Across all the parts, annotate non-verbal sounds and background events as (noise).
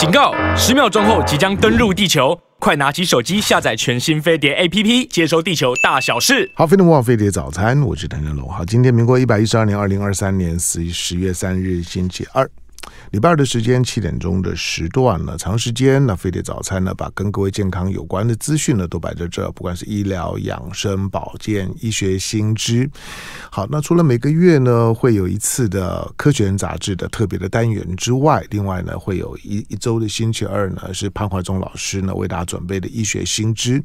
警告！十秒钟后即将登陆地球，快拿起手机下载全新飞碟 APP，接收地球大小事。好，飞碟网飞碟早餐，我是谭振龙。好，今天民国一百一十二年二零二三年十十月三日，星期二。礼拜二的时间七点钟的时段呢，长时间那飞碟早餐呢，把跟各位健康有关的资讯呢都摆在这儿，不管是医疗、养生、保健、医学新知。好，那除了每个月呢会有一次的《科学人》杂志的特别的单元之外，另外呢会有一一周的星期二呢是潘怀忠老师呢为大家准备的医学新知。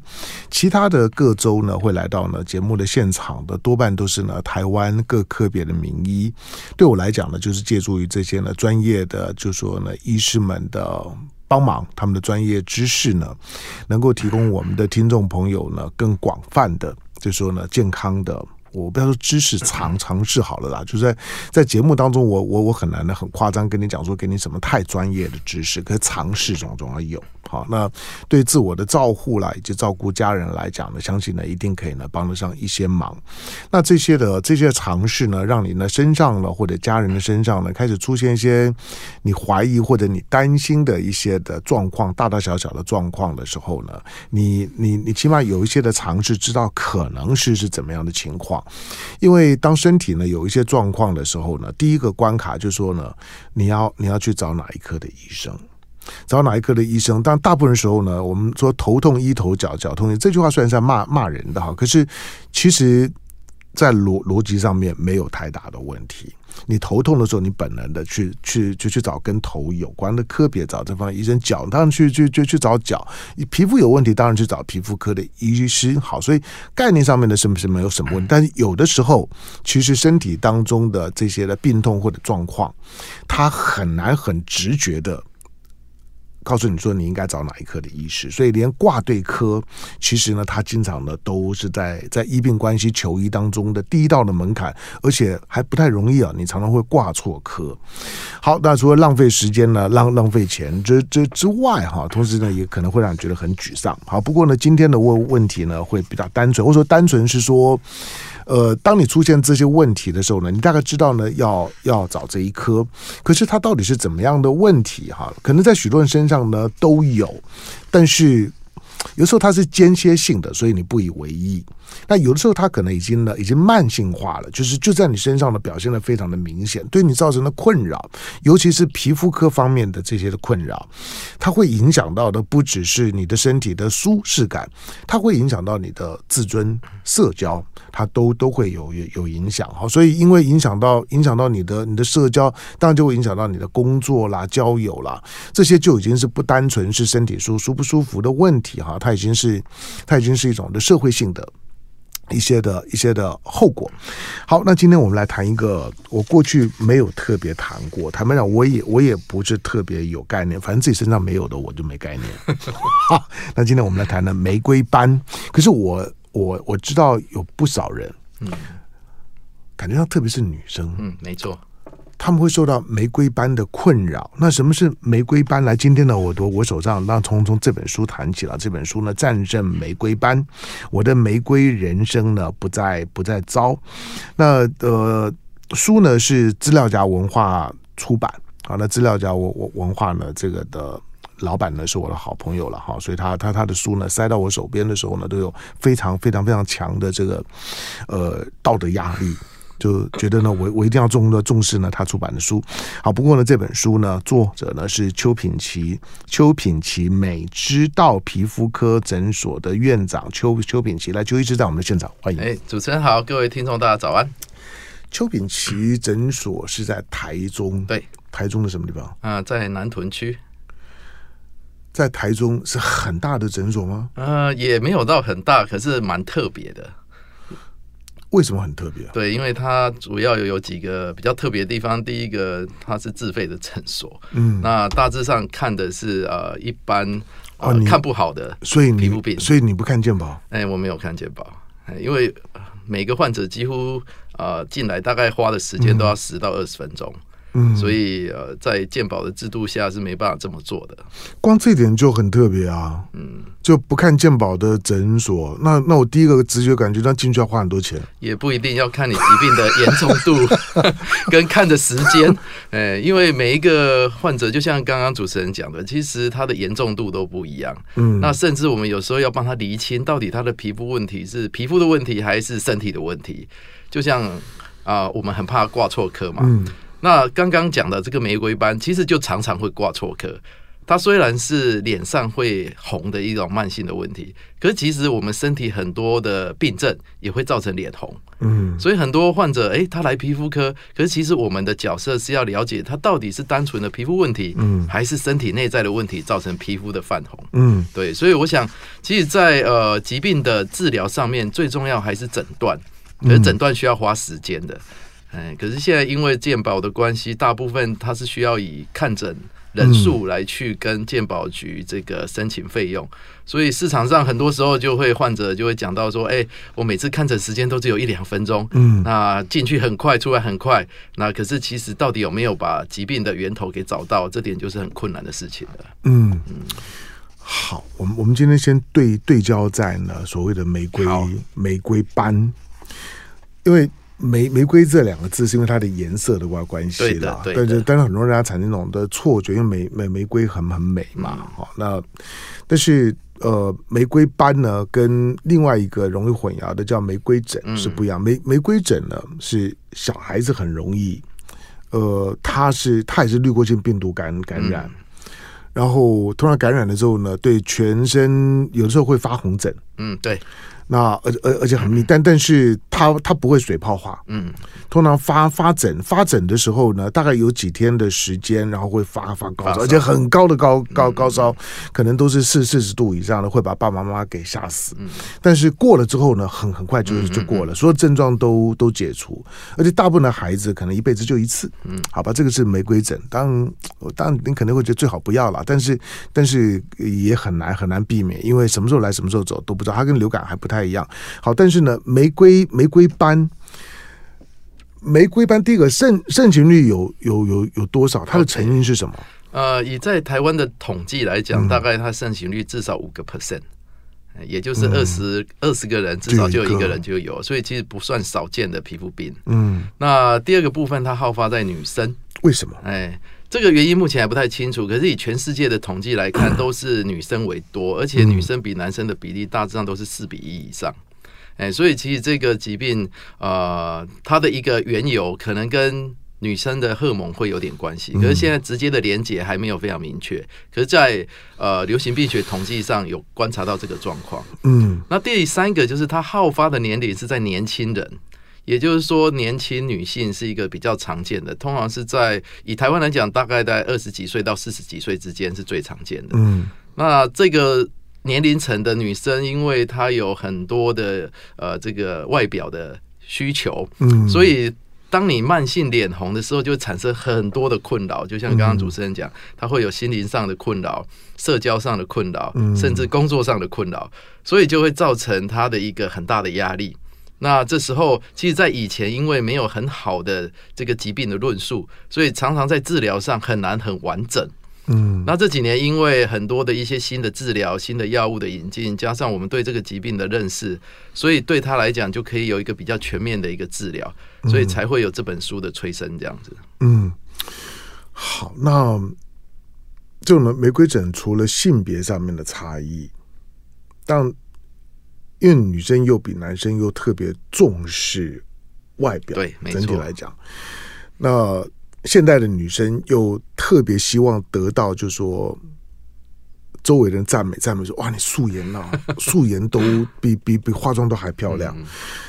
其他的各周呢会来到呢节目的现场的多半都是呢台湾各科别的名医。对我来讲呢，就是借助于这些呢专业的。就说呢，医师们的帮忙，他们的专业知识呢，能够提供我们的听众朋友呢更广泛的，就说呢健康的，我不要说知识尝尝试好了啦，就是在在节目当中我，我我我很难的很夸张跟你讲说给你什么太专业的知识，可是尝试总总要有。好，那对自我的照护啦，以及照顾家人来讲呢，相信呢一定可以呢帮得上一些忙。那这些的这些尝试呢，让你呢身上呢或者家人的身上呢开始出现一些你怀疑或者你担心的一些的状况，大大小小的状况的时候呢，你你你起码有一些的尝试，知道可能是是怎么样的情况。因为当身体呢有一些状况的时候呢，第一个关卡就是说呢，你要你要去找哪一科的医生。找哪一科的医生？但大部分时候呢，我们说头痛医头，脚脚痛医，这句话虽然在骂骂人的哈，可是其实，在逻逻辑上面没有太大的问题。你头痛的时候，你本能的去去就去找跟头有关的科别，找这方面医生。脚当然去去就去找脚。你皮肤有问题，当然去找皮肤科的医师。好，所以概念上面的是不是没有什么问题？但是有的时候，其实身体当中的这些的病痛或者状况，它很难很直觉的。告诉你说你应该找哪一科的医师，所以连挂对科，其实呢，他经常呢都是在在医病关系求医当中的第一道的门槛，而且还不太容易啊，你常常会挂错科。好，那除了浪费时间呢，浪浪费钱这这之外哈，同时呢也可能会让你觉得很沮丧。好，不过呢今天的问问题呢会比较单纯，或者说单纯是说。呃，当你出现这些问题的时候呢，你大概知道呢要要找这一科，可是它到底是怎么样的问题哈？可能在许多人身上呢都有，但是。有时候它是间歇性的，所以你不以为意。那有的时候它可能已经呢，已经慢性化了，就是就在你身上呢表现的非常的明显，对你造成的困扰，尤其是皮肤科方面的这些的困扰，它会影响到的不只是你的身体的舒适感，它会影响到你的自尊、社交，它都都会有有有影响。好，所以因为影响到影响到你的你的社交，当然就会影响到你的工作啦、交友啦，这些就已经是不单纯是身体舒舒不舒服的问题哈。它已经是，它已经是一种的社会性的一些的一些的后果。好，那今天我们来谈一个我过去没有特别谈过，坦白讲，我也我也不是特别有概念，反正自己身上没有的我就没概念。(laughs) 好，那今天我们来谈的玫瑰斑，可是我我我知道有不少人，嗯，感觉上特别是女生，嗯，没错。他们会受到玫瑰斑的困扰。那什么是玫瑰斑？来，今天呢，我我我手上那从从这本书谈起了。这本书呢，战胜玫瑰斑，我的玫瑰人生呢，不再不再糟。那呃，书呢是资料夹文化出版啊。那资料夹我我文化呢，这个的老板呢是我的好朋友了哈，所以他他他的书呢塞到我手边的时候呢，都有非常非常非常强的这个呃道德压力。就觉得呢，我我一定要重的重视呢，他出版的书。好，不过呢，这本书呢，作者呢是邱品奇，邱品奇美知道皮肤科诊所的院长邱邱品奇，来，邱医师在我们的现场，欢迎。哎，主持人好，各位听众大家早安。邱品奇诊所是在台中，对，台中的什么地方？啊、呃，在南屯区，在台中是很大的诊所吗？呃，也没有到很大，可是蛮特别的。为什么很特别啊？对，因为它主要有有几个比较特别的地方。第一个，它是自费的诊所，嗯，那大致上看的是呃一般呃、哦、看不好的，所以皮肤病，所以你不看健保？哎，我没有看健保，因为每个患者几乎呃进来大概花的时间都要十到二十分钟，嗯，所以呃，在健保的制度下是没办法这么做的。光这一点就很特别啊，嗯，就不看健保的诊所，那那我第一个直觉感觉，那进去要花很多钱，也不一定要看你疾病的严重度 (laughs) 跟看的时间，哎，因为每一个患者就像刚刚主持人讲的，其实他的严重度都不一样，嗯，那甚至我们有时候要帮他厘清，到底他的皮肤问题是皮肤的问题还是身体的问题，就像啊、呃，我们很怕挂错科嘛，嗯。那刚刚讲的这个玫瑰斑，其实就常常会挂错科。它虽然是脸上会红的一种慢性的问题，可是其实我们身体很多的病症也会造成脸红。嗯，所以很多患者，诶，他来皮肤科，可是其实我们的角色是要了解他到底是单纯的皮肤问题，嗯，还是身体内在的问题造成皮肤的泛红。嗯，对，所以我想，其实在，在呃疾病的治疗上面，最重要还是诊断，可是诊断需要花时间的。哎，可是现在因为健保的关系，大部分它是需要以看诊人数来去跟健保局这个申请费用，所以市场上很多时候就会患者就会讲到说，哎，我每次看诊时间都只有一两分钟，嗯，那进去很快，出来很快，那可是其实到底有没有把疾病的源头给找到，这点就是很困难的事情了。嗯嗯，好，我们我们今天先对对焦在呢所谓的玫瑰玫瑰斑，因为。玫玫瑰这两个字是因为它的颜色的关关系啦，但是，但是很多人家产生那种的错觉，因为玫玫玫瑰很很美嘛，好、嗯，那但是呃，玫瑰斑呢跟另外一个容易混淆的叫玫瑰疹是不一样，嗯、玫玫瑰疹呢是小孩子很容易，呃，它是它也是滤过性病毒感感染，嗯、然后突然感染了之后呢，对全身有的时候会发红疹，嗯，对。那而而而且很密，但但是它它不会水泡化，嗯，通常发发疹发疹的时候呢，大概有几天的时间，然后会发发高烧，而且很高的高高高烧，可能都是四四十度以上的，会把爸爸妈妈给吓死。但是过了之后呢，很很快就就过了，所有症状都都解除，而且大部分的孩子可能一辈子就一次，嗯，好吧，这个是玫瑰疹，当然当然你可能会觉得最好不要了，但是但是也很难很难避免，因为什么时候来什么时候走都不知道，它跟流感还不太。一样，好，但是呢，玫瑰玫瑰斑，玫瑰斑第一个盛盛行率有有有有多少？它的成因是什么？Okay. 呃，以在台湾的统计来讲，嗯、大概它盛行率至少五个 percent，也就是二十二十个人至少就有一个人就有，所以其实不算少见的皮肤病。嗯，那第二个部分它好发在女生，为什么？哎。这个原因目前还不太清楚，可是以全世界的统计来看，(coughs) 都是女生为多，而且女生比男生的比例大致上都是四比一以上。哎，所以其实这个疾病，呃，它的一个缘由可能跟女生的荷尔蒙会有点关系，可是现在直接的连结还没有非常明确。可是在，在呃流行病学统计上有观察到这个状况。嗯，那第三个就是它好发的年龄是在年轻人。也就是说，年轻女性是一个比较常见的，通常是在以台湾来讲，大概在二十几岁到四十几岁之间是最常见的。嗯，那这个年龄层的女生，因为她有很多的呃这个外表的需求，嗯，所以当你慢性脸红的时候，就会产生很多的困扰。就像刚刚主持人讲，她会有心灵上的困扰、社交上的困扰，甚至工作上的困扰，所以就会造成她的一个很大的压力。那这时候，其实，在以前，因为没有很好的这个疾病的论述，所以常常在治疗上很难很完整。嗯，那这几年因为很多的一些新的治疗、新的药物的引进，加上我们对这个疾病的认识，所以对他来讲就可以有一个比较全面的一个治疗，所以才会有这本书的催生这样子。嗯，好，那这种玫瑰疹除了性别上面的差异，但因为女生又比男生又特别重视外表，对，整体来讲，那现代的女生又特别希望得到，就是说周围人赞美，赞美说哇，你素颜呐、啊，(laughs) 素颜都比比比化妆都还漂亮。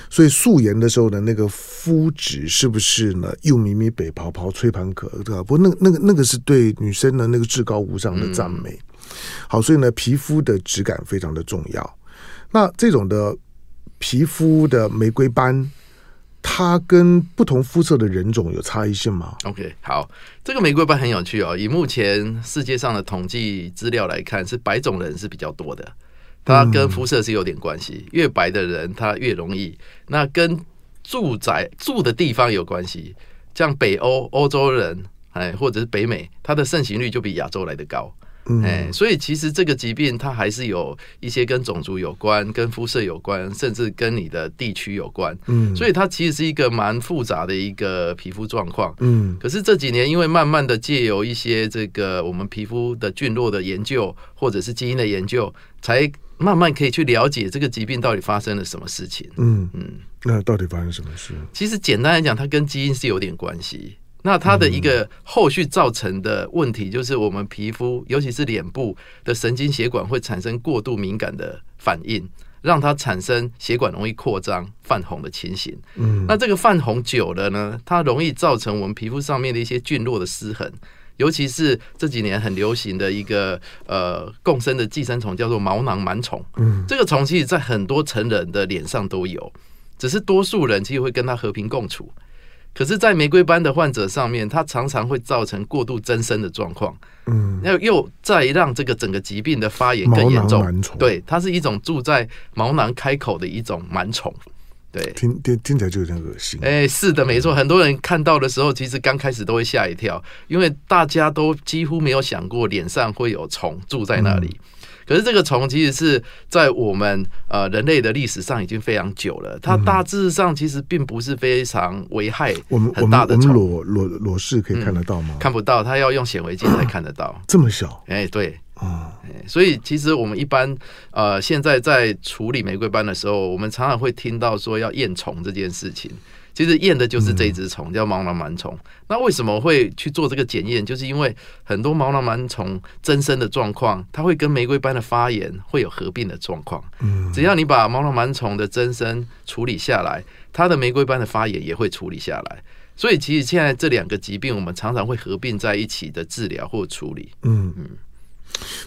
所以素颜的时候呢，那个肤质是不是呢？又咪咪北跑跑吹盘壳，对吧？不过那个那个那个是对女生的那个至高无上的赞美。好，所以呢，皮肤的质感非常的重要。那这种的皮肤的玫瑰斑，它跟不同肤色的人种有差异性吗？OK，好，这个玫瑰斑很有趣哦。以目前世界上的统计资料来看，是白种人是比较多的，它跟肤色是有点关系。越白的人，他越容易。那跟住宅住的地方有关系，像北欧欧洲人哎，或者是北美，它的盛行率就比亚洲来得高。嗯、哎，所以其实这个疾病它还是有一些跟种族有关、跟肤色有关，甚至跟你的地区有关。嗯，所以它其实是一个蛮复杂的一个皮肤状况。嗯，可是这几年因为慢慢的借由一些这个我们皮肤的菌落的研究，或者是基因的研究，才慢慢可以去了解这个疾病到底发生了什么事情。嗯嗯，那到底发生什么事？其实简单来讲，它跟基因是有点关系。那它的一个后续造成的问题，就是我们皮肤，尤其是脸部的神经血管会产生过度敏感的反应，让它产生血管容易扩张、泛红的情形。嗯，那这个泛红久了呢，它容易造成我们皮肤上面的一些菌落的失衡，尤其是这几年很流行的一个呃共生的寄生虫，叫做毛囊螨虫。嗯，这个虫其实在很多成人的脸上都有，只是多数人其实会跟它和平共处。可是，在玫瑰斑的患者上面，它常常会造成过度增生的状况，嗯，又又再让这个整个疾病的发炎更严重。对，它是一种住在毛囊开口的一种螨虫。对，听听听起来就有点恶心。哎、欸，是的，没错。很多人看到的时候，其实刚开始都会吓一跳，因为大家都几乎没有想过脸上会有虫住在那里。嗯可是这个虫其实是在我们呃人类的历史上已经非常久了，它大致上其实并不是非常危害很大的虫。我们裸裸裸视可以看得到吗？嗯、看不到，它要用显微镜才看得到。这么小？哎、欸，对，啊、欸，所以其实我们一般呃现在在处理玫瑰斑的时候，我们常常会听到说要验虫这件事情。其实验的就是这只虫，叫毛囊螨虫。那为什么会去做这个检验？就是因为很多毛囊螨虫增生的状况，它会跟玫瑰斑的发炎会有合并的状况。嗯，只要你把毛囊螨虫的增生处理下来，它的玫瑰斑的发炎也会处理下来。所以其实现在这两个疾病，我们常常会合并在一起的治疗或处理。嗯嗯。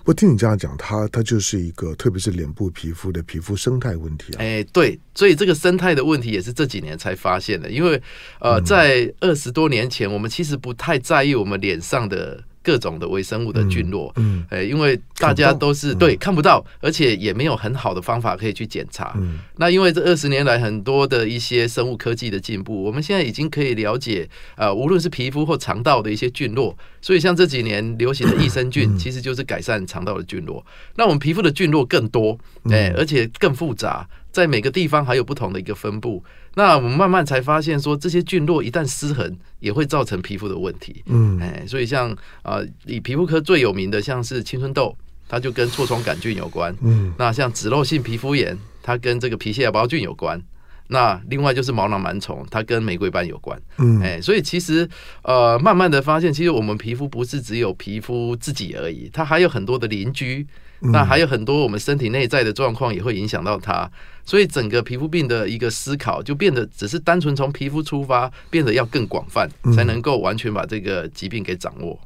我听你这样讲，它它就是一个，特别是脸部皮肤的皮肤生态问题啊。哎，对，所以这个生态的问题也是这几年才发现的。因为呃，在二十多年前，我们其实不太在意我们脸上的。各种的微生物的菌落，嗯，哎，因为大家都是对看不到，而且也没有很好的方法可以去检查。嗯，那因为这二十年来很多的一些生物科技的进步，我们现在已经可以了解，呃，无论是皮肤或肠道的一些菌落。所以像这几年流行的益生菌，其实就是改善肠道的菌落。那我们皮肤的菌落更多，哎，而且更复杂。在每个地方还有不同的一个分布，那我们慢慢才发现说，这些菌落一旦失衡，也会造成皮肤的问题。嗯，哎，所以像啊、呃，以皮肤科最有名的，像是青春痘，它就跟痤疮杆菌有关。嗯，那像脂漏性皮肤炎，它跟这个皮屑芽孢菌有关。那另外就是毛囊螨虫，它跟玫瑰斑有关。嗯，哎，所以其实呃，慢慢的发现，其实我们皮肤不是只有皮肤自己而已，它还有很多的邻居。那还有很多我们身体内在的状况也会影响到它，所以整个皮肤病的一个思考就变得只是单纯从皮肤出发，变得要更广泛，才能够完全把这个疾病给掌握。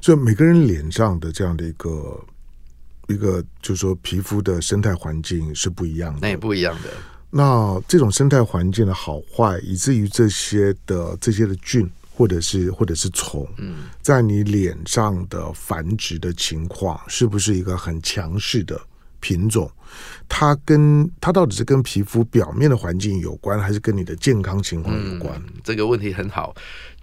所以每个人脸上的这样的一个一个，就是说皮肤的生态环境是不一样的，那也不一样的。那这种生态环境的好坏，以至于这些的这些的菌。或者是或者是虫，在你脸上的繁殖的情况，是不是一个很强势的品种？它跟它到底是跟皮肤表面的环境有关，还是跟你的健康情况有关？嗯，这个问题很好。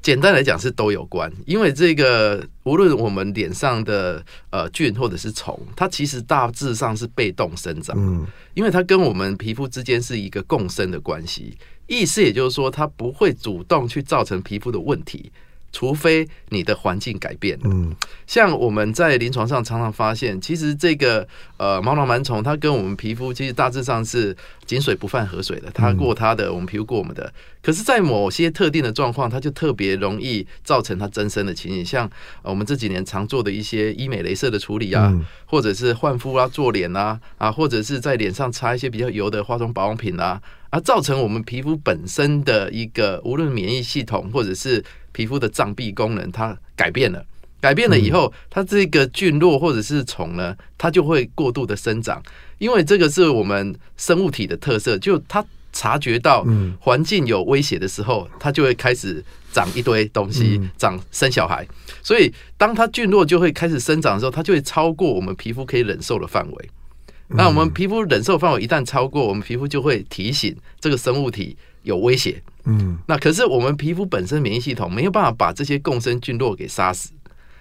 简单来讲是都有关，因为这个无论我们脸上的呃菌或者是虫，它其实大致上是被动生长，嗯，因为它跟我们皮肤之间是一个共生的关系。意思也就是说，它不会主动去造成皮肤的问题，除非你的环境改变。嗯，像我们在临床上常常发现，其实这个呃毛囊螨虫，它跟我们皮肤其实大致上是井水不犯河水的，它过它的，我们皮肤过我们的。可是，在某些特定的状况，它就特别容易造成它增生的情形，像我们这几年常做的一些医美镭射的处理啊，或者是换肤啊、做脸啊，啊，或者是在脸上擦一些比较油的化妆保养品啊。而造成我们皮肤本身的一个无论免疫系统或者是皮肤的障壁功能，它改变了，改变了以后，它这个菌落或者是虫呢，它就会过度的生长，因为这个是我们生物体的特色，就它察觉到环境有威胁的时候，它就会开始长一堆东西，长生小孩，所以当它菌落就会开始生长的时候，它就会超过我们皮肤可以忍受的范围。那我们皮肤忍受范围一旦超过，我们皮肤就会提醒这个生物体，有威胁。嗯，那可是我们皮肤本身免疫系统没有办法把这些共生菌落给杀死，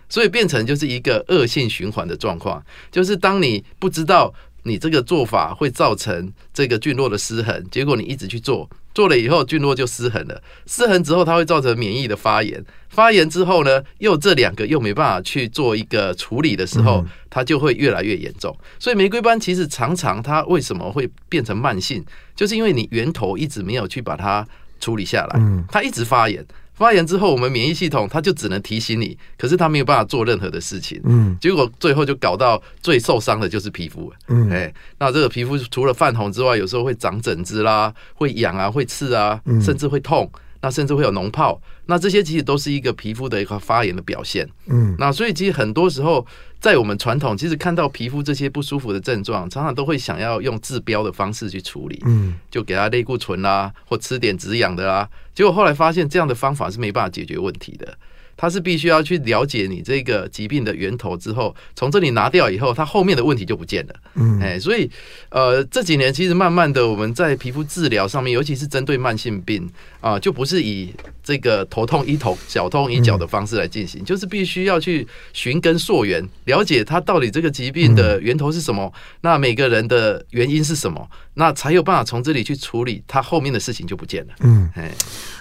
所以变成就是一个恶性循环的状况。就是当你不知道你这个做法会造成这个菌落的失衡，结果你一直去做，做了以后菌落就失衡了，失衡之后它会造成免疫的发炎，发炎之后呢，又这两个又没办法去做一个处理的时候，它就会越来越严重。所以玫瑰斑其实常常它为什么会变成慢性，就是因为你源头一直没有去把它。处理下来，它一直发炎，发炎之后，我们免疫系统它就只能提醒你，可是它没有办法做任何的事情，嗯，结果最后就搞到最受伤的就是皮肤，嗯，哎，那这个皮肤除了泛红之外，有时候会长疹子啦，会痒啊，会刺啊，甚至会痛，那甚至会有脓疱，那这些其实都是一个皮肤的一个发炎的表现，嗯，那所以其实很多时候。在我们传统，其实看到皮肤这些不舒服的症状，常常都会想要用治标的方式去处理，嗯，就给他类固醇啦，或吃点止痒的啦。结果后来发现，这样的方法是没办法解决问题的。它是必须要去了解你这个疾病的源头之后，从这里拿掉以后，它后面的问题就不见了。嗯，哎，所以呃，这几年其实慢慢的，我们在皮肤治疗上面，尤其是针对慢性病啊，就不是以这个头痛医头、脚痛医脚的方式来进行，就是必须要去寻根溯源，了解它到底这个疾病的源头是什么，那每个人的原因是什么，那才有办法从这里去处理，它后面的事情就不见了。嗯，哎。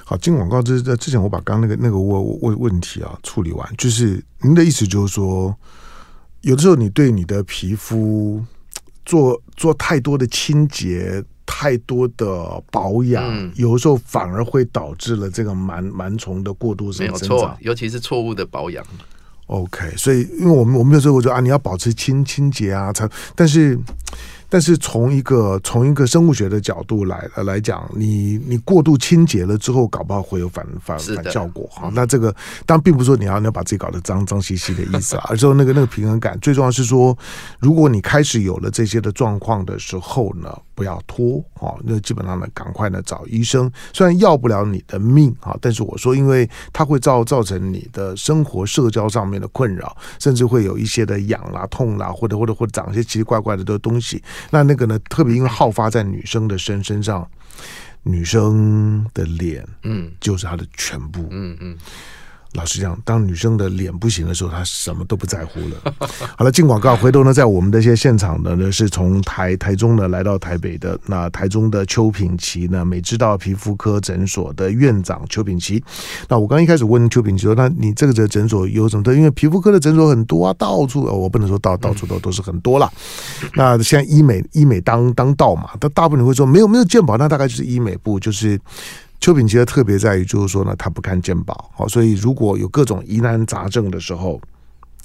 好，进广告之之前，我把刚那个那个问问问题啊处理完。就是您的意思，就是说，有的时候你对你的皮肤做做太多的清洁、太多的保养，嗯、有的时候反而会导致了这个螨螨虫的过度生长，没有错，尤其是错误的保养。OK，所以因为我们我们有时候会说啊，你要保持清清洁啊，才但是。但是从一个从一个生物学的角度来来讲，你你过度清洁了之后，搞不好会有反反反效果哈。那这个当然并不是说你要你要把自己搞得脏脏兮兮的意思啊，(laughs) 而是说那个那个平衡感，最重要是说，如果你开始有了这些的状况的时候呢，不要拖哈，那基本上呢，赶快呢找医生。虽然要不了你的命哈，但是我说，因为它会造造成你的生活社交上面的困扰，甚至会有一些的痒啦、痛啦，或者或者或者长一些奇奇怪怪的的东西。那那个呢，特别因为好发在女生的身身上，女生的脸，嗯，就是她的全部，嗯嗯。嗯老实讲，当女生的脸不行的时候，她什么都不在乎了。(laughs) 好了，进广告，回头呢，在我们的一些现场呢，呢是从台台中呢来到台北的那台中的邱品琦呢，美知道皮肤科诊所的院长邱品琦。那我刚一开始问邱品琦说，那你这个诊所有什么的？因为皮肤科的诊所很多啊，到处哦我不能说到到处都都是很多了。那现在医美医美当当道嘛，但大部分人会说没有没有健保，那大概就是医美部就是。邱品琦的特别在于，就是说呢，他不看鉴宝，好，所以如果有各种疑难杂症的时候，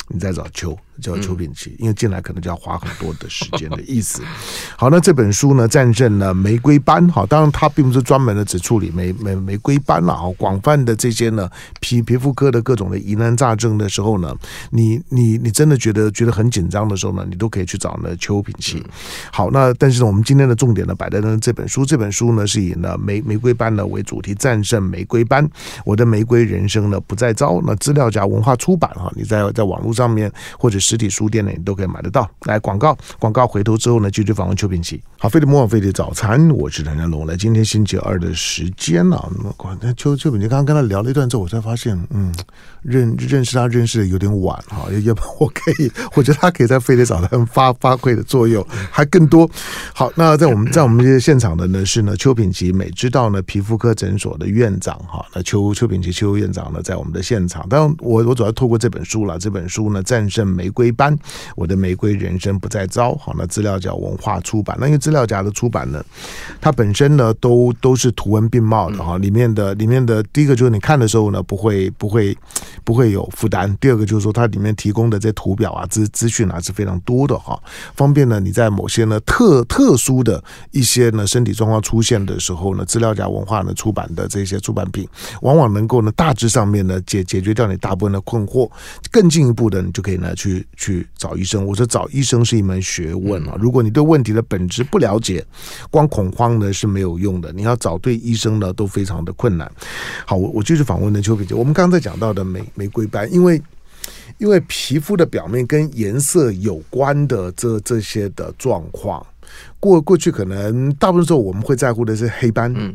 你再找邱。叫邱品奇，因为进来可能就要花很多的时间的意思。(laughs) 好，那这本书呢，战胜了玫瑰斑。好，当然它并不是专门的只处理玫玫玫瑰斑了。好，广泛的这些呢皮皮肤科的各种的疑难杂症的时候呢，你你你真的觉得觉得很紧张的时候呢，你都可以去找呢邱品奇。好，那但是呢，我们今天的重点呢摆在呢这本书。这本书呢是以呢玫玫瑰斑呢为主题，战胜玫瑰斑，我的玫瑰人生呢不再糟。那资料夹文化出版哈，你在在网络上面或者实体书店呢，你都可以买得到。来广告，广告回头之后呢，继续访问邱品奇。好，飞碟模仿飞碟早餐，我是唐家龙。来，今天星期二的时间啊，那那邱邱品琦刚刚跟他聊了一段之后，我才发现，嗯，认认识他认识的有点晚哈，要不我可以，(laughs) 我觉得他可以在飞碟早餐发发挥的作用还更多。好，那在我们在我们这些现场的呢是呢邱品奇美知道呢皮肤科诊所的院长哈，那邱邱品奇邱院长呢在我们的现场，当然我我主要透过这本书了，这本书呢战胜玫瑰斑。我的玫瑰人生不再糟。好，那资料夹文化出版，那因为资料夹的出版呢，它本身呢都都是图文并茂的哈。里面的里面的第一个就是你看的时候呢，不会不会不会有负担。第二个就是说，它里面提供的这图表啊、资资讯啊是非常多的哈，方便呢你在某些呢特特殊的一些呢身体状况出现的时候呢，资料夹文化呢出版的这些出版品，往往能够呢大致上面呢解解决掉你大部分的困惑。更进一步的，你就可以呢去去。找医生，我说找医生是一门学问啊！如果你对问题的本质不了解，光恐慌呢是没有用的。你要找对医生呢，都非常的困难。好，我我继续访问的邱品琦。我们刚才讲到的玫玫瑰斑，因为因为皮肤的表面跟颜色有关的这这些的状况，过过去可能大部分时候我们会在乎的是黑斑。嗯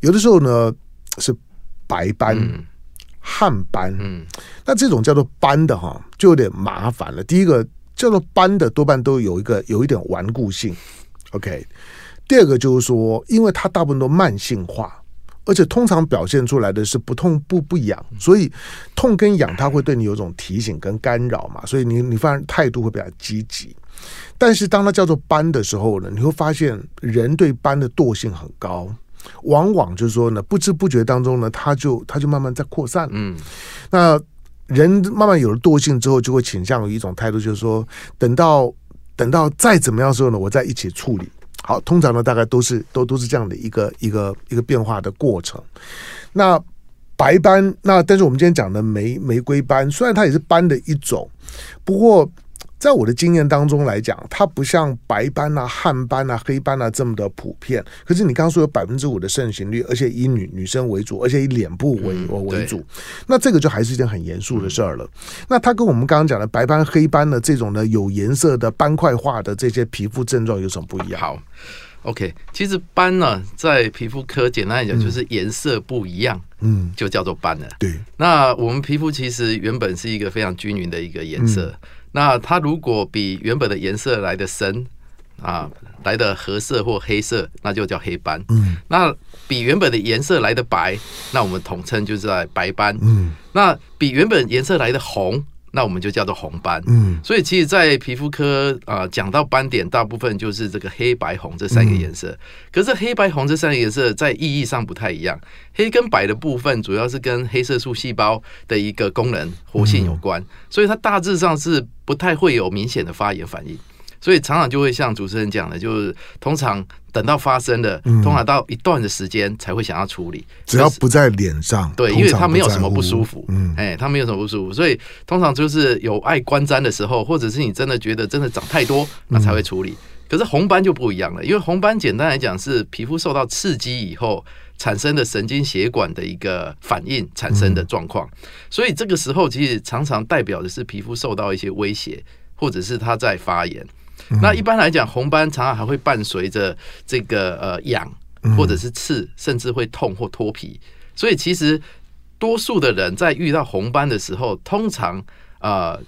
有的时候呢是白斑、嗯、汗斑，嗯，那这种叫做斑的哈，就有点麻烦了。第一个叫做斑的多半都有一个有一点顽固性，OK。第二个就是说，因为它大部分都慢性化。而且通常表现出来的是不痛不不痒，所以痛跟痒它会对你有种提醒跟干扰嘛，所以你你发现态度会比较积极。但是当它叫做斑的时候呢，你会发现人对斑的惰性很高，往往就是说呢，不知不觉当中呢，它就它就慢慢在扩散。嗯，那人慢慢有了惰性之后，就会倾向于一种态度，就是说等到等到再怎么样的时候呢，我再一起处理。好，通常呢，大概都是都都是这样的一个一个一个变化的过程。那白斑，那但是我们今天讲的玫玫瑰斑，虽然它也是斑的一种，不过。在我的经验当中来讲，它不像白斑啊、汗斑啊、黑斑啊这么的普遍。可是你刚刚说有百分之五的盛行率，而且以女女生为主，而且以脸部为为主，那这个就还是一件很严肃的事儿了。那它跟我们刚刚讲的白斑、黑斑的这种呢有颜色的斑块化的这些皮肤症状有什么不一样？好，OK，其实斑呢，在皮肤科简单来讲就是颜色不一样，嗯，就叫做斑了。对，那我们皮肤其实原本是一个非常均匀的一个颜色。那它如果比原本的颜色来的深啊，来的褐色或黑色，那就叫黑斑。嗯，那比原本的颜色来的白，那我们统称就是在白斑。嗯，那比原本颜色来的红。那我们就叫做红斑，嗯，所以其实，在皮肤科啊，讲到斑点，大部分就是这个黑白红这三个颜色。可是黑白红这三个颜色在意义上不太一样，黑跟白的部分主要是跟黑色素细胞的一个功能活性有关，所以它大致上是不太会有明显的发炎反应。所以常常就会像主持人讲的，就是通常等到发生的，通常到一段的时间才会想要处理。只要不在脸上，对，因为他没有什么不舒服，嗯，哎，他没有什么不舒服，所以通常就是有爱观瞻的时候，或者是你真的觉得真的长太多，那才会处理。可是红斑就不一样了，因为红斑简单来讲是皮肤受到刺激以后产生的神经血管的一个反应产生的状况，所以这个时候其实常常代表的是皮肤受到一些威胁，或者是它在发炎。那一般来讲，红斑常常还会伴随着这个呃痒，或者是刺，甚至会痛或脱皮。所以其实多数的人在遇到红斑的时候，通常呃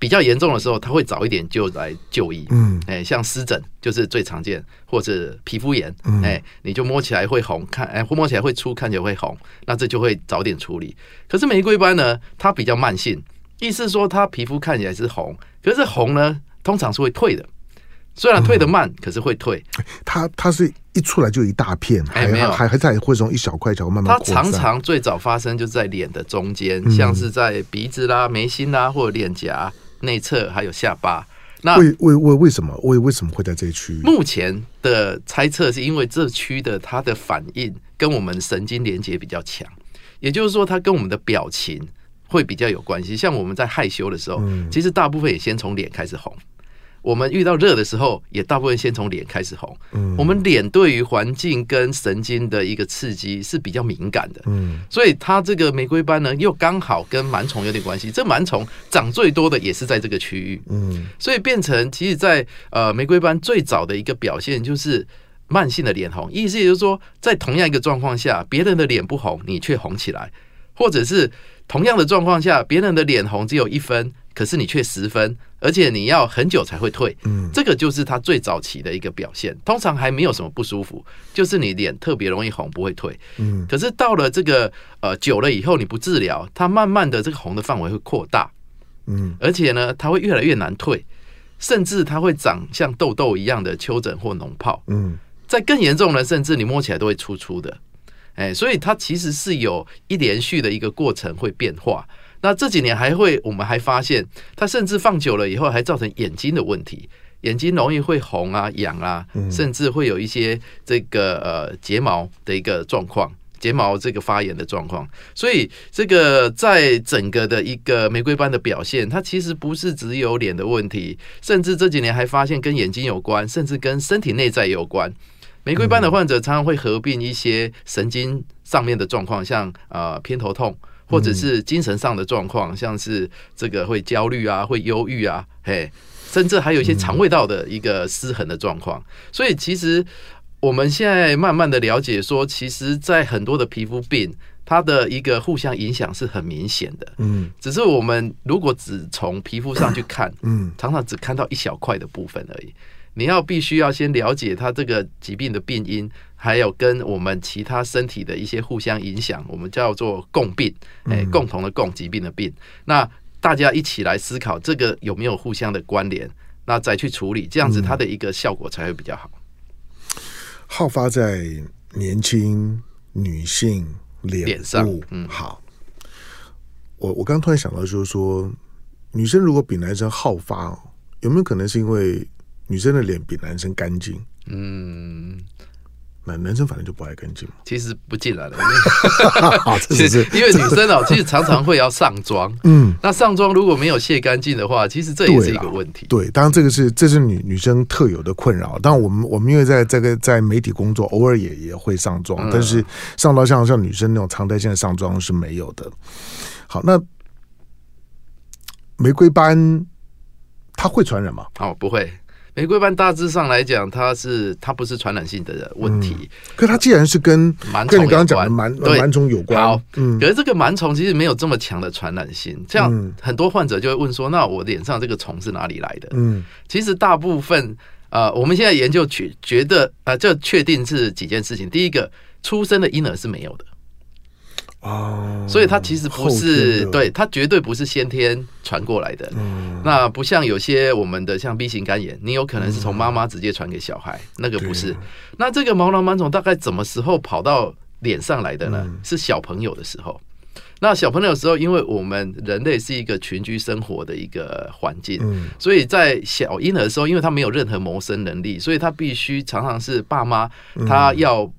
比较严重的时候，他会早一点就来就医。嗯，哎，像湿疹就是最常见，或者皮肤炎，哎，你就摸起来会红，看哎，或摸起来会粗，看起来会红，那这就会早点处理。可是玫瑰斑呢，它比较慢性，意思说它皮肤看起来是红，可是红呢，通常是会退的。虽然退的慢，可是会退。它它是一出来就一大片，还还还在会从一小块一小块慢慢。它常常最早发生就在脸的中间，像是在鼻子啦、眉心啦，或者脸颊内侧，还有下巴。那为为为为什么？为为什么会在这一区？目前的猜测是因为这区的它的反应跟我们神经连接比较强，也就是说，它跟我们的表情会比较有关系。像我们在害羞的时候，其实大部分也先从脸开始红。我们遇到热的时候，也大部分先从脸开始红。嗯，我们脸对于环境跟神经的一个刺激是比较敏感的。嗯，所以它这个玫瑰斑呢，又刚好跟螨虫有点关系。这螨虫长最多的也是在这个区域。嗯，所以变成其实在呃玫瑰斑最早的一个表现就是慢性的脸红，意思也就是说，在同样一个状况下，别人的脸不红，你却红起来，或者是同样的状况下，别人的脸红只有一分。可是你却十分，而且你要很久才会退，嗯，这个就是它最早期的一个表现。通常还没有什么不舒服，就是你脸特别容易红，不会退，嗯。可是到了这个呃久了以后，你不治疗，它慢慢的这个红的范围会扩大，嗯，而且呢，它会越来越难退，甚至它会长像痘痘一样的丘疹或脓泡，嗯。在更严重的，甚至你摸起来都会粗粗的，哎，所以它其实是有一连续的一个过程会变化。那这几年还会，我们还发现，它甚至放久了以后，还造成眼睛的问题，眼睛容易会红啊、痒啊，甚至会有一些这个呃睫毛的一个状况，睫毛这个发炎的状况。所以这个在整个的一个玫瑰斑的表现，它其实不是只有脸的问题，甚至这几年还发现跟眼睛有关，甚至跟身体内在有关。玫瑰斑的患者常常会合并一些神经上面的状况，像呃偏头痛。或者是精神上的状况，像是这个会焦虑啊，会忧郁啊，嘿，甚至还有一些肠胃道的一个失衡的状况。所以其实我们现在慢慢的了解说，其实，在很多的皮肤病，它的一个互相影响是很明显的。嗯，只是我们如果只从皮肤上去看，嗯，常常只看到一小块的部分而已。你要必须要先了解它这个疾病的病因，还有跟我们其他身体的一些互相影响，我们叫做共病，哎，共同的共疾病的病。那大家一起来思考这个有没有互相的关联，那再去处理，这样子它的一个效果才会比较好。好发在年轻女性脸，脸上，嗯，好。我我刚刚突然想到，就是说，女生如果比男生好发，有没有可能是因为？女生的脸比男生干净，嗯，那男生反正就不爱干净嘛。其实不进来了，其实 (laughs) (laughs) 因为女生哦，其实常常会要上妆，嗯，那上妆如果没有卸干净的话，其实这也是一个问题。对，当然这个是这是女女生特有的困扰。当然我们我们因为在这个在媒体工作，偶尔也也会上妆，但是上到像像女生那种常态性的上妆是没有的。好，那玫瑰斑它会传染吗？哦，不会。玫瑰斑大致上来讲，它是它不是传染性的问题。嗯、可它既然是跟螨虫跟你刚刚讲的螨螨虫有关，好，嗯，可是这个螨虫其实没有这么强的传染性。这样很多患者就会问说：“那我脸上这个虫是哪里来的？”嗯，其实大部分啊、呃，我们现在研究觉觉得啊、呃，这确定是几件事情。第一个，出生的婴儿是没有的。哦，所以它其实不是，对，它绝对不是先天传过来的。嗯，那不像有些我们的像 B 型肝炎，你有可能是从妈妈直接传给小孩，那个不是。那这个毛囊螨虫大概什么时候跑到脸上来的呢？是小朋友的时候。那小朋友的时候，因为我们人类是一个群居生活的一个环境，所以在小婴儿的时候，因为他没有任何谋生能力，所以他必须常常是爸妈他要。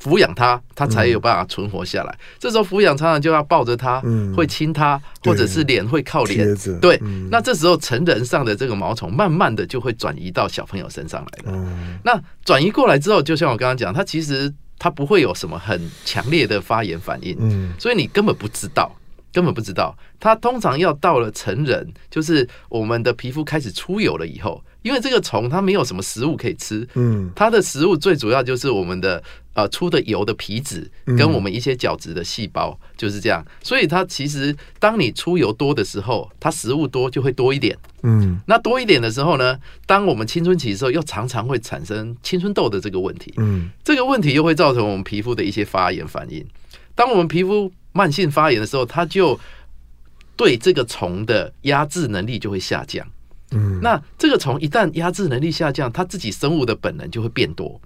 抚养他，他才有办法存活下来。嗯、这时候抚养常常就要抱着他，嗯、会亲他，或者是脸会靠脸。对，嗯、那这时候成人上的这个毛虫，慢慢的就会转移到小朋友身上来了。嗯、那转移过来之后，就像我刚刚讲，他其实他不会有什么很强烈的发炎反应，嗯、所以你根本不知道，根本不知道。它通常要到了成人，就是我们的皮肤开始出油了以后。因为这个虫它没有什么食物可以吃，嗯，它的食物最主要就是我们的呃出的油的皮脂跟我们一些角质的细胞，就是这样。所以它其实当你出油多的时候，它食物多就会多一点，嗯。那多一点的时候呢，当我们青春期的时候，又常常会产生青春痘的这个问题，嗯，这个问题又会造成我们皮肤的一些发炎反应。当我们皮肤慢性发炎的时候，它就对这个虫的压制能力就会下降。嗯，那这个虫一旦压制能力下降，它自己生物的本能就会变多，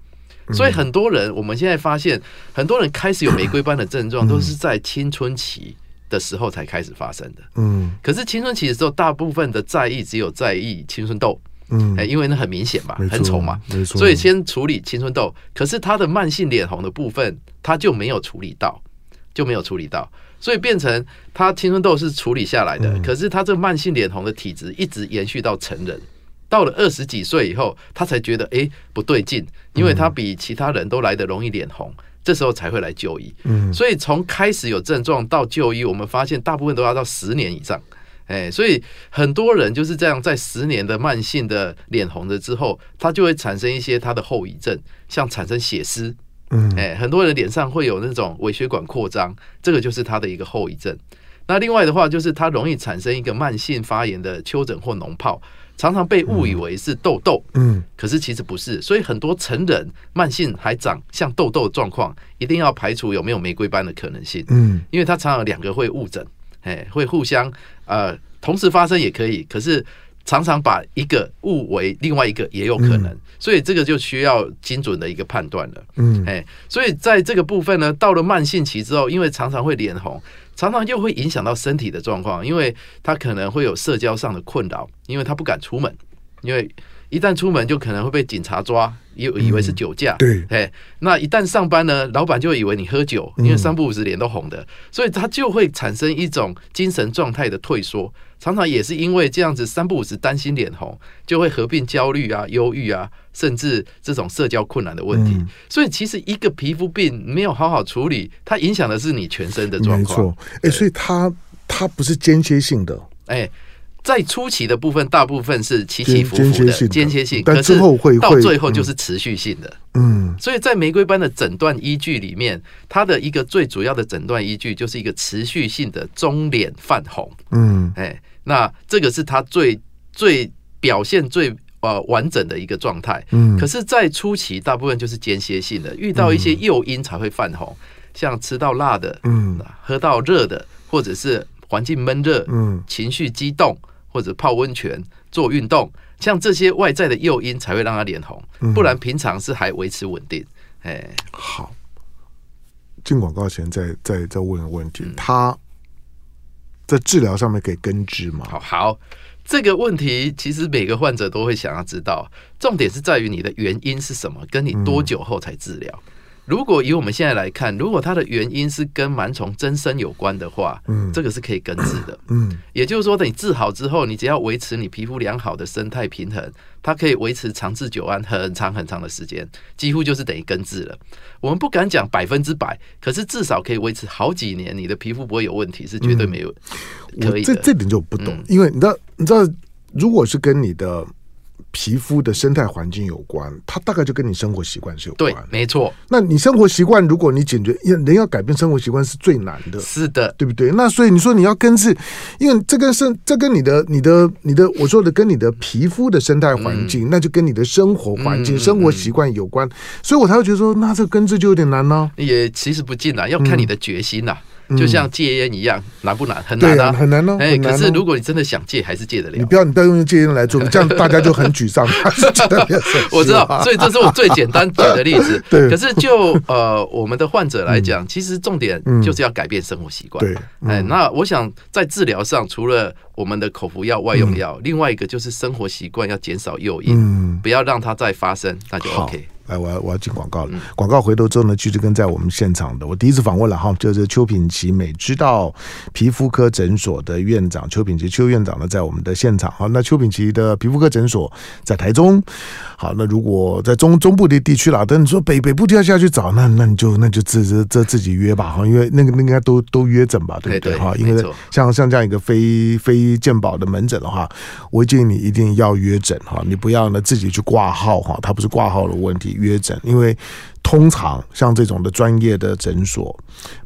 所以很多人我们现在发现，很多人开始有玫瑰斑的症状，都是在青春期的时候才开始发生的。嗯，可是青春期的时候，大部分的在意只有在意青春痘，嗯，因为那很明显嘛，很丑嘛，没错，所以先处理青春痘。可是它的慢性脸红的部分，它就没有处理到，就没有处理到。所以变成他青春痘是处理下来的，嗯、可是他这个慢性脸红的体质一直延续到成人，到了二十几岁以后，他才觉得哎、欸、不对劲，因为他比其他人都来得容易脸红，这时候才会来就医。嗯，所以从开始有症状到就医，我们发现大部分都要到十年以上。哎，所以很多人就是这样，在十年的慢性的脸红了之后，他就会产生一些他的后遗症，像产生血丝。嗯，哎，很多人脸上会有那种微血管扩张，这个就是他的一个后遗症。那另外的话，就是它容易产生一个慢性发炎的丘疹或脓疱，常常被误以为是痘痘。嗯，可是其实不是。所以很多成人慢性还长像痘痘的状况，一定要排除有没有玫瑰斑的可能性。嗯，因为它常常两个会误诊，哎，会互相呃同时发生也可以，可是。常常把一个误为另外一个也有可能，所以这个就需要精准的一个判断了。嗯，哎，所以在这个部分呢，到了慢性期之后，因为常常会脸红，常常又会影响到身体的状况，因为他可能会有社交上的困扰，因为他不敢出门，因为一旦出门就可能会被警察抓。以以为是酒驾，嗯、对，哎，那一旦上班呢，老板就会以为你喝酒，因为三不五时脸都红的，嗯、所以他就会产生一种精神状态的退缩，常常也是因为这样子三不五时担心脸红，就会合并焦虑啊、忧郁啊，甚至这种社交困难的问题。嗯、所以其实一个皮肤病没有好好处理，它影响的是你全身的状况。没错，哎，所以它它不是间歇性的，哎。在初期的部分，大部分是起起伏伏的间歇性，但之后会到最后就是持续性的。嗯，所以在玫瑰斑的诊断依据里面，它的一个最主要的诊断依据就是一个持续性的中脸泛红。嗯，哎，那这个是它最最表现最呃完整的一个状态。嗯，可是，在初期大部分就是间歇性的，遇到一些诱因才会泛红，像吃到辣的，嗯，喝到热的，或者是环境闷热，嗯，情绪激动。或者泡温泉、做运动，像这些外在的诱因才会让他脸红，不然平常是还维持稳定。哎，好，进广告前再再再问个问题，他在治疗上面可以根治吗？好好，这个问题其实每个患者都会想要知道，重点是在于你的原因是什么，跟你多久后才治疗。如果以我们现在来看，如果它的原因是跟螨虫增生有关的话，嗯，这个是可以根治的，嗯，也就是说，等你治好之后，你只要维持你皮肤良好的生态平衡，它可以维持长治久安很长很长的时间，几乎就是等于根治了。我们不敢讲百分之百，可是至少可以维持好几年，你的皮肤不会有问题，是绝对没有可以的。这这点就不懂，因为你知道，你知道，如果是跟你的。皮肤的生态环境有关，它大概就跟你生活习惯是有关。对，没错。那你生活习惯，如果你解决，人要改变生活习惯是最难的。是的，对不对？那所以你说你要根治，因为这跟生，这跟你的、你的、你的，我说的跟你的皮肤的生态环境，嗯、那就跟你的生活环境、嗯、生活习惯有关。所以我才会觉得说，那这个根治就有点难呢、啊。也其实不尽然，要看你的决心呐、啊。嗯就像戒烟一样，难不难？很难啊，很难呢。哎，可是如果你真的想戒，还是戒得了。你不要，你不要用戒烟来做，这样大家就很沮丧。(laughs) 我知道，所以这是我最简单举的例子。(laughs) 对。可是就呃，我们的患者来讲，其实重点就是要改变生活习惯。对。哎，那我想在治疗上，除了我们的口服药、外用药，另外一个就是生活习惯要减少诱因，不要让它再发生，那就 OK。来，我要我要进广告了。广告回头之后呢，继续跟在我们现场的，我第一次访问了哈，就是邱品奇美知道皮肤科诊所的院长邱品奇邱院长呢，在我们的现场。好，那邱品奇的皮肤科诊所在台中。好，那如果在中中部的地区啦，等你说北北部就要下去找，那那你就那就自自自自己约吧哈，因为那个那应该都都约诊吧，对不对哈？因为像像这样一个非非健保的门诊的话，我建议你一定要约诊哈，你不要呢自己去挂号哈，它不是挂号的问题。约诊，因为通常像这种的专业的诊所，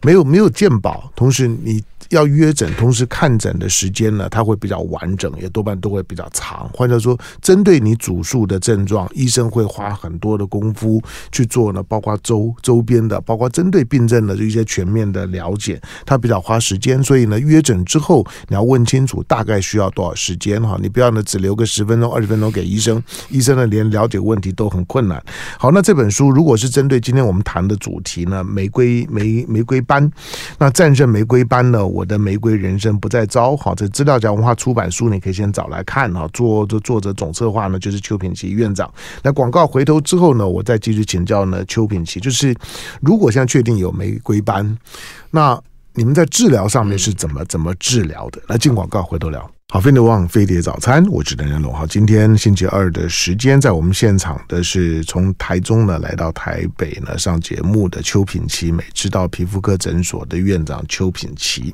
没有没有健保，同时你。要约诊，同时看诊的时间呢，它会比较完整，也多半都会比较长。或者说，针对你主诉的症状，医生会花很多的功夫去做呢，包括周周边的，包括针对病症的一些全面的了解，它比较花时间。所以呢，约诊之后你要问清楚大概需要多少时间哈，你不要呢只留个十分钟、二十分钟给医生，医生呢连了解问题都很困难。好，那这本书如果是针对今天我们谈的主题呢，玫瑰玫玫瑰斑，那战胜玫瑰斑呢，我的玫瑰人生不再糟，好，这资料夹文化出版书，你可以先找来看哈。作作作者总策划呢，就是邱品琦院长。那广告回头之后呢，我再继续请教呢，邱品琦，就是如果现在确定有玫瑰斑，那你们在治疗上面是怎么怎么治疗的？来进广告，回头聊。好，飞碟网飞碟早餐，我是邓仁龙。好，今天星期二的时间，在我们现场的是从台中呢来到台北呢上节目的邱品琦美知道皮肤科诊所的院长邱品琦。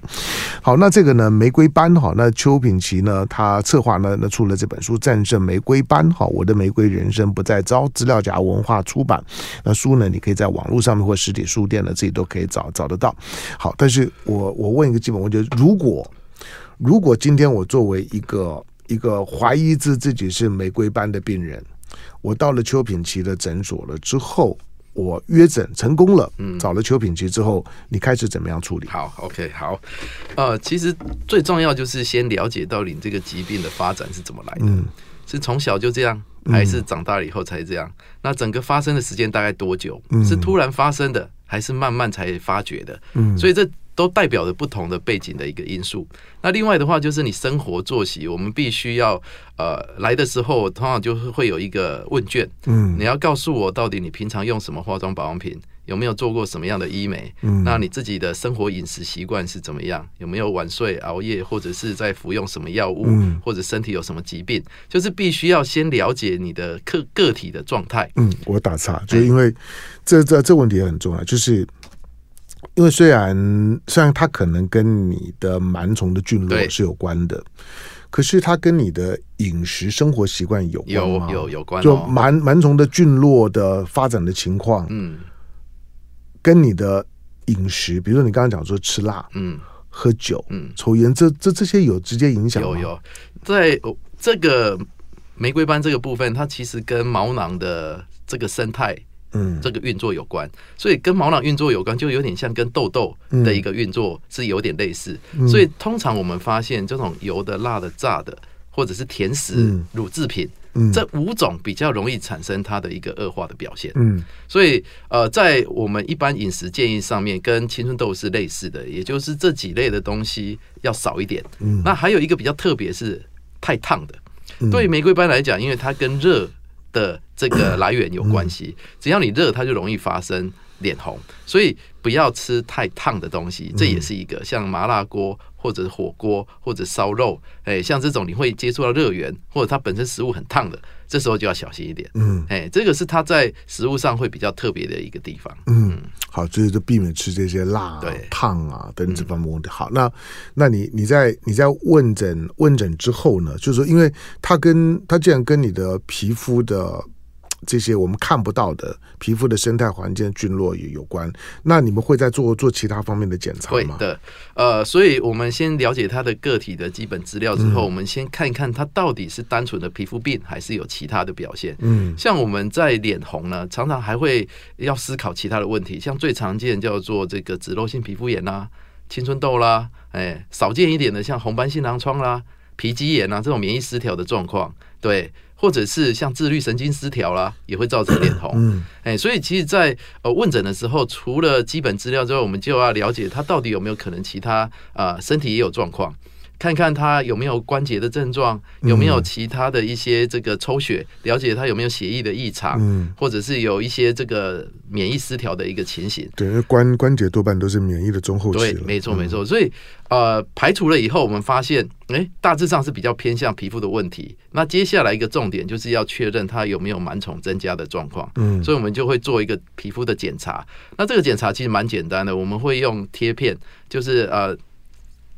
好，那这个呢玫瑰斑哈，那邱品琦呢他策划呢那出了这本书《战胜玫瑰斑》哈，我的玫瑰人生不再招，资料夹文化出版。那书呢你可以在网络上面或实体书店呢自己都可以找找得到。好，但是我我问一个基本问题，如果如果今天我作为一个一个怀疑自自己是玫瑰斑的病人，我到了邱品奇的诊所了之后，我约诊成功了，嗯，找了邱品奇之后，你开始怎么样处理？好，OK，好，呃，其实最重要就是先了解到你这个疾病的发展是怎么来的，嗯，是从小就这样，还是长大了以后才这样？那整个发生的时间大概多久？是突然发生的，还是慢慢才发觉的？嗯，所以这。都代表着不同的背景的一个因素。那另外的话，就是你生活作息，我们必须要呃来的时候，通常就是会有一个问卷。嗯，你要告诉我到底你平常用什么化妆保养品，有没有做过什么样的医美？嗯，那你自己的生活饮食习惯是怎么样？有没有晚睡熬夜，或者是在服用什么药物？嗯，或者身体有什么疾病？就是必须要先了解你的个个体的状态。嗯，我打岔，就因为这这这问题也很重要，就是。因为虽然虽然它可能跟你的螨虫的菌落是有关的，可是它跟你的饮食生活习惯有关吗？有有有关、哦，就螨螨虫的菌落的发展的情况，嗯，跟你的饮食，比如说你刚刚讲说吃辣，嗯，喝酒，嗯，抽烟，这这这些有直接影响吗？有有，在这个玫瑰斑这个部分，它其实跟毛囊的这个生态。嗯，这个运作有关，所以跟毛囊运作有关，就有点像跟痘痘的一个运作是有点类似。嗯、所以通常我们发现这种油的、辣的、炸的，或者是甜食、嗯、乳制品，嗯、这五种比较容易产生它的一个恶化的表现。嗯，所以呃，在我们一般饮食建议上面，跟青春痘是类似的，也就是这几类的东西要少一点。嗯，那还有一个比较特别是太烫的，嗯、对于玫瑰斑来讲，因为它跟热。的这个 (coughs) 来源有关系，只要你热，它就容易发生脸红，所以不要吃太烫的东西，这也是一个像麻辣锅或者火锅或者烧肉，哎，像这种你会接触到热源或者它本身食物很烫的，这时候就要小心一点。嗯，哎，这个是它在食物上会比较特别的一个地方。嗯，好，就是就避免吃这些辣、对烫啊等这方面问题。好，那那你你在你在问诊问诊之后呢，就是说，因为它跟它既然跟你的皮肤的。这些我们看不到的皮肤的生态环境菌落也有关。那你们会在做做其他方面的检查吗？会的，呃，所以我们先了解它的个体的基本资料之后，嗯、我们先看一看它到底是单纯的皮肤病，还是有其他的表现。嗯，像我们在脸红呢，常常还会要思考其他的问题，像最常见叫做这个脂漏性皮肤炎啦、青春痘啦，哎，少见一点的像红斑性狼疮啦、皮肌炎啊这种免疫失调的状况，对。或者是像自律神经失调啦，也会造成脸红。嗯，哎，所以其实，在呃问诊的时候，除了基本资料之外，我们就要了解他到底有没有可能其他啊身体也有状况。看看他有没有关节的症状，有没有其他的一些这个抽血，了解他有没有血液的异常，嗯，或者是有一些这个免疫失调的一个情形。对，关关节多半都是免疫的中后期。对，没错没错。所以呃，排除了以后，我们发现，哎，大致上是比较偏向皮肤的问题。那接下来一个重点就是要确认他有没有螨虫增加的状况。嗯，所以我们就会做一个皮肤的检查。那这个检查其实蛮简单的，我们会用贴片，就是呃。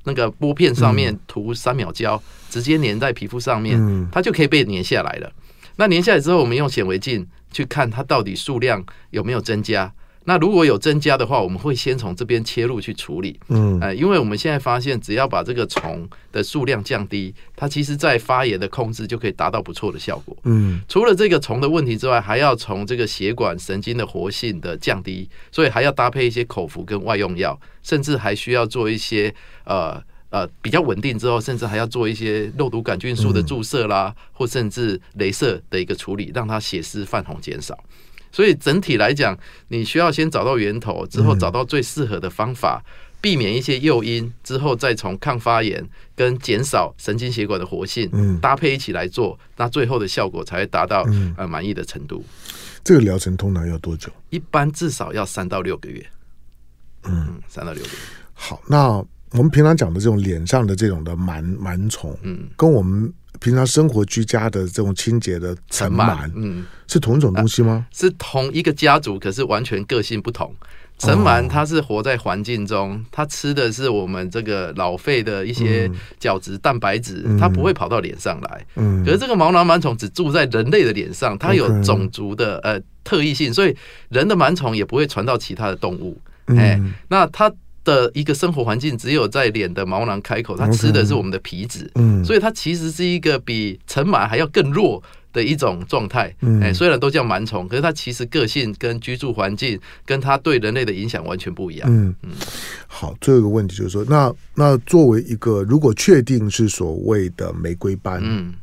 那个玻片上面涂三秒胶，嗯、直接粘在皮肤上面，嗯、它就可以被粘下来了。那粘下来之后，我们用显微镜去看它到底数量有没有增加。那如果有增加的话，我们会先从这边切入去处理。嗯，呃，因为我们现在发现，只要把这个虫的数量降低，它其实在发炎的控制就可以达到不错的效果。嗯，除了这个虫的问题之外，还要从这个血管神经的活性的降低，所以还要搭配一些口服跟外用药，甚至还需要做一些呃呃比较稳定之后，甚至还要做一些肉毒杆菌素的注射啦，嗯、或甚至镭射的一个处理，让它血丝泛红减少。所以整体来讲，你需要先找到源头，之后找到最适合的方法，避免一些诱因，之后再从抗发炎跟减少神经血管的活性，搭配一起来做，那最后的效果才会达到呃满意的程度。这个疗程通常要多久？一般至少要三到六个月。嗯，三到六个月。好，那我们平常讲的这种脸上的这种的螨螨虫，嗯，跟我们。平常生活居家的这种清洁的尘螨，嗯，是同一种东西吗？是同一个家族，可是完全个性不同。尘螨它是活在环境中，它吃的是我们这个老废的一些角质蛋白质，它不会跑到脸上来。嗯，可是这个毛囊螨虫只住在人类的脸上，它有种族的呃特异性，所以人的螨虫也不会传到其他的动物。哎，那它。的一个生活环境只有在脸的毛囊开口，它吃的是我们的皮脂，嗯，所以它其实是一个比尘螨还要更弱的一种状态，嗯，哎，虽然都叫螨虫，可是它其实个性跟居住环境跟它对人类的影响完全不一样，嗯。嗯。好，最后一个问题就是说，那那作为一个如果确定是所谓的玫瑰斑，嗯，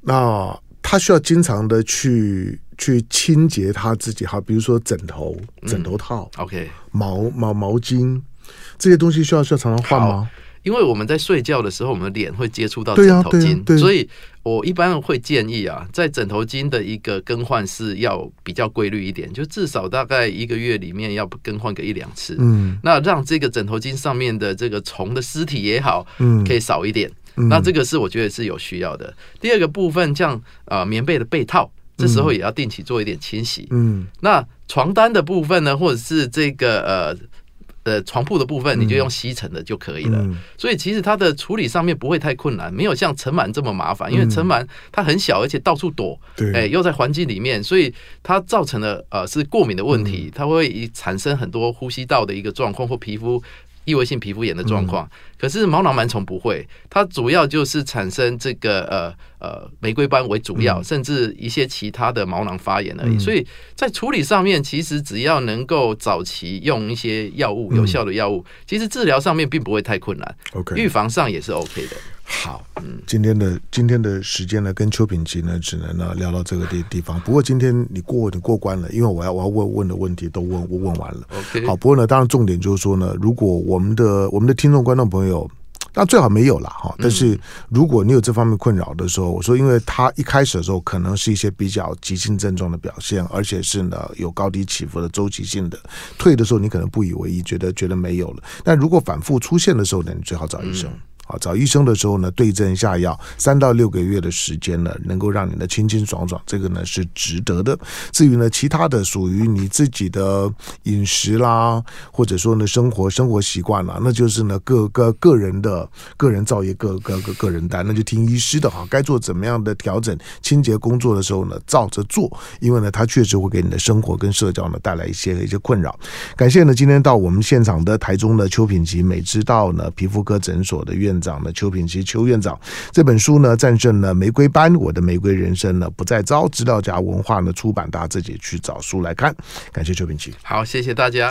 那它需要经常的去。去清洁他自己，哈，比如说枕头、枕头套、嗯、OK，毛毛毛巾这些东西需要需要常常换吗？因为我们在睡觉的时候，我们的脸会接触到枕头巾，所以我一般会建议啊，在枕头巾的一个更换是要比较规律一点，就至少大概一个月里面要更换个一两次。嗯，那让这个枕头巾上面的这个虫的尸体也好，嗯，可以少一点。嗯、那这个是我觉得是有需要的。第二个部分，像啊、呃、棉被的被套。这时候也要定期做一点清洗。嗯，那床单的部分呢，或者是这个呃呃床铺的部分，你就用吸尘的就可以了。嗯、所以其实它的处理上面不会太困难，没有像尘螨这么麻烦。因为尘螨它很小，而且到处躲，哎、嗯，又在环境里面，所以它造成了呃是过敏的问题，它会产生很多呼吸道的一个状况或皮肤。异位性皮肤炎的状况，可是毛囊螨虫不会，它主要就是产生这个呃呃玫瑰斑为主要，甚至一些其他的毛囊发炎而已。所以在处理上面，其实只要能够早期用一些药物，有效的药物，其实治疗上面并不会太困难。OK，预防上也是 OK 的。好，嗯，今天的今天的时间呢，跟邱品吉呢，只能呢聊到这个地地方。不过今天你过你过关了，因为我要我要问问的问题都问我问完了。OK，好，不过呢，当然重点就是说呢，如果我们的我们的听众观众朋友，那最好没有了哈。但是如果你有这方面困扰的时候，我说，因为他一开始的时候可能是一些比较急性症状的表现，而且是呢有高低起伏的周期性的，退的时候你可能不以为意，觉得觉得没有了。但如果反复出现的时候呢，你最好找医生。嗯啊，找医生的时候呢，对症下药，三到六个月的时间呢，能够让你的清清爽爽，这个呢是值得的。至于呢，其他的属于你自己的饮食啦，或者说呢生活生活习惯啦，那就是呢各个个人的个人造业，个个个个人担，那就听医师的哈。该做怎么样的调整清洁工作的时候呢，照着做，因为呢，它确实会给你的生活跟社交呢带来一些一些困扰。感谢呢，今天到我们现场的台中的邱品吉美之道呢皮肤科诊所的院长的邱品奇邱院长这本书呢，战胜了玫瑰斑，我的玫瑰人生呢不再招。知道家文化呢出版，大家自己去找书来看。感谢邱品奇，好，谢谢大家。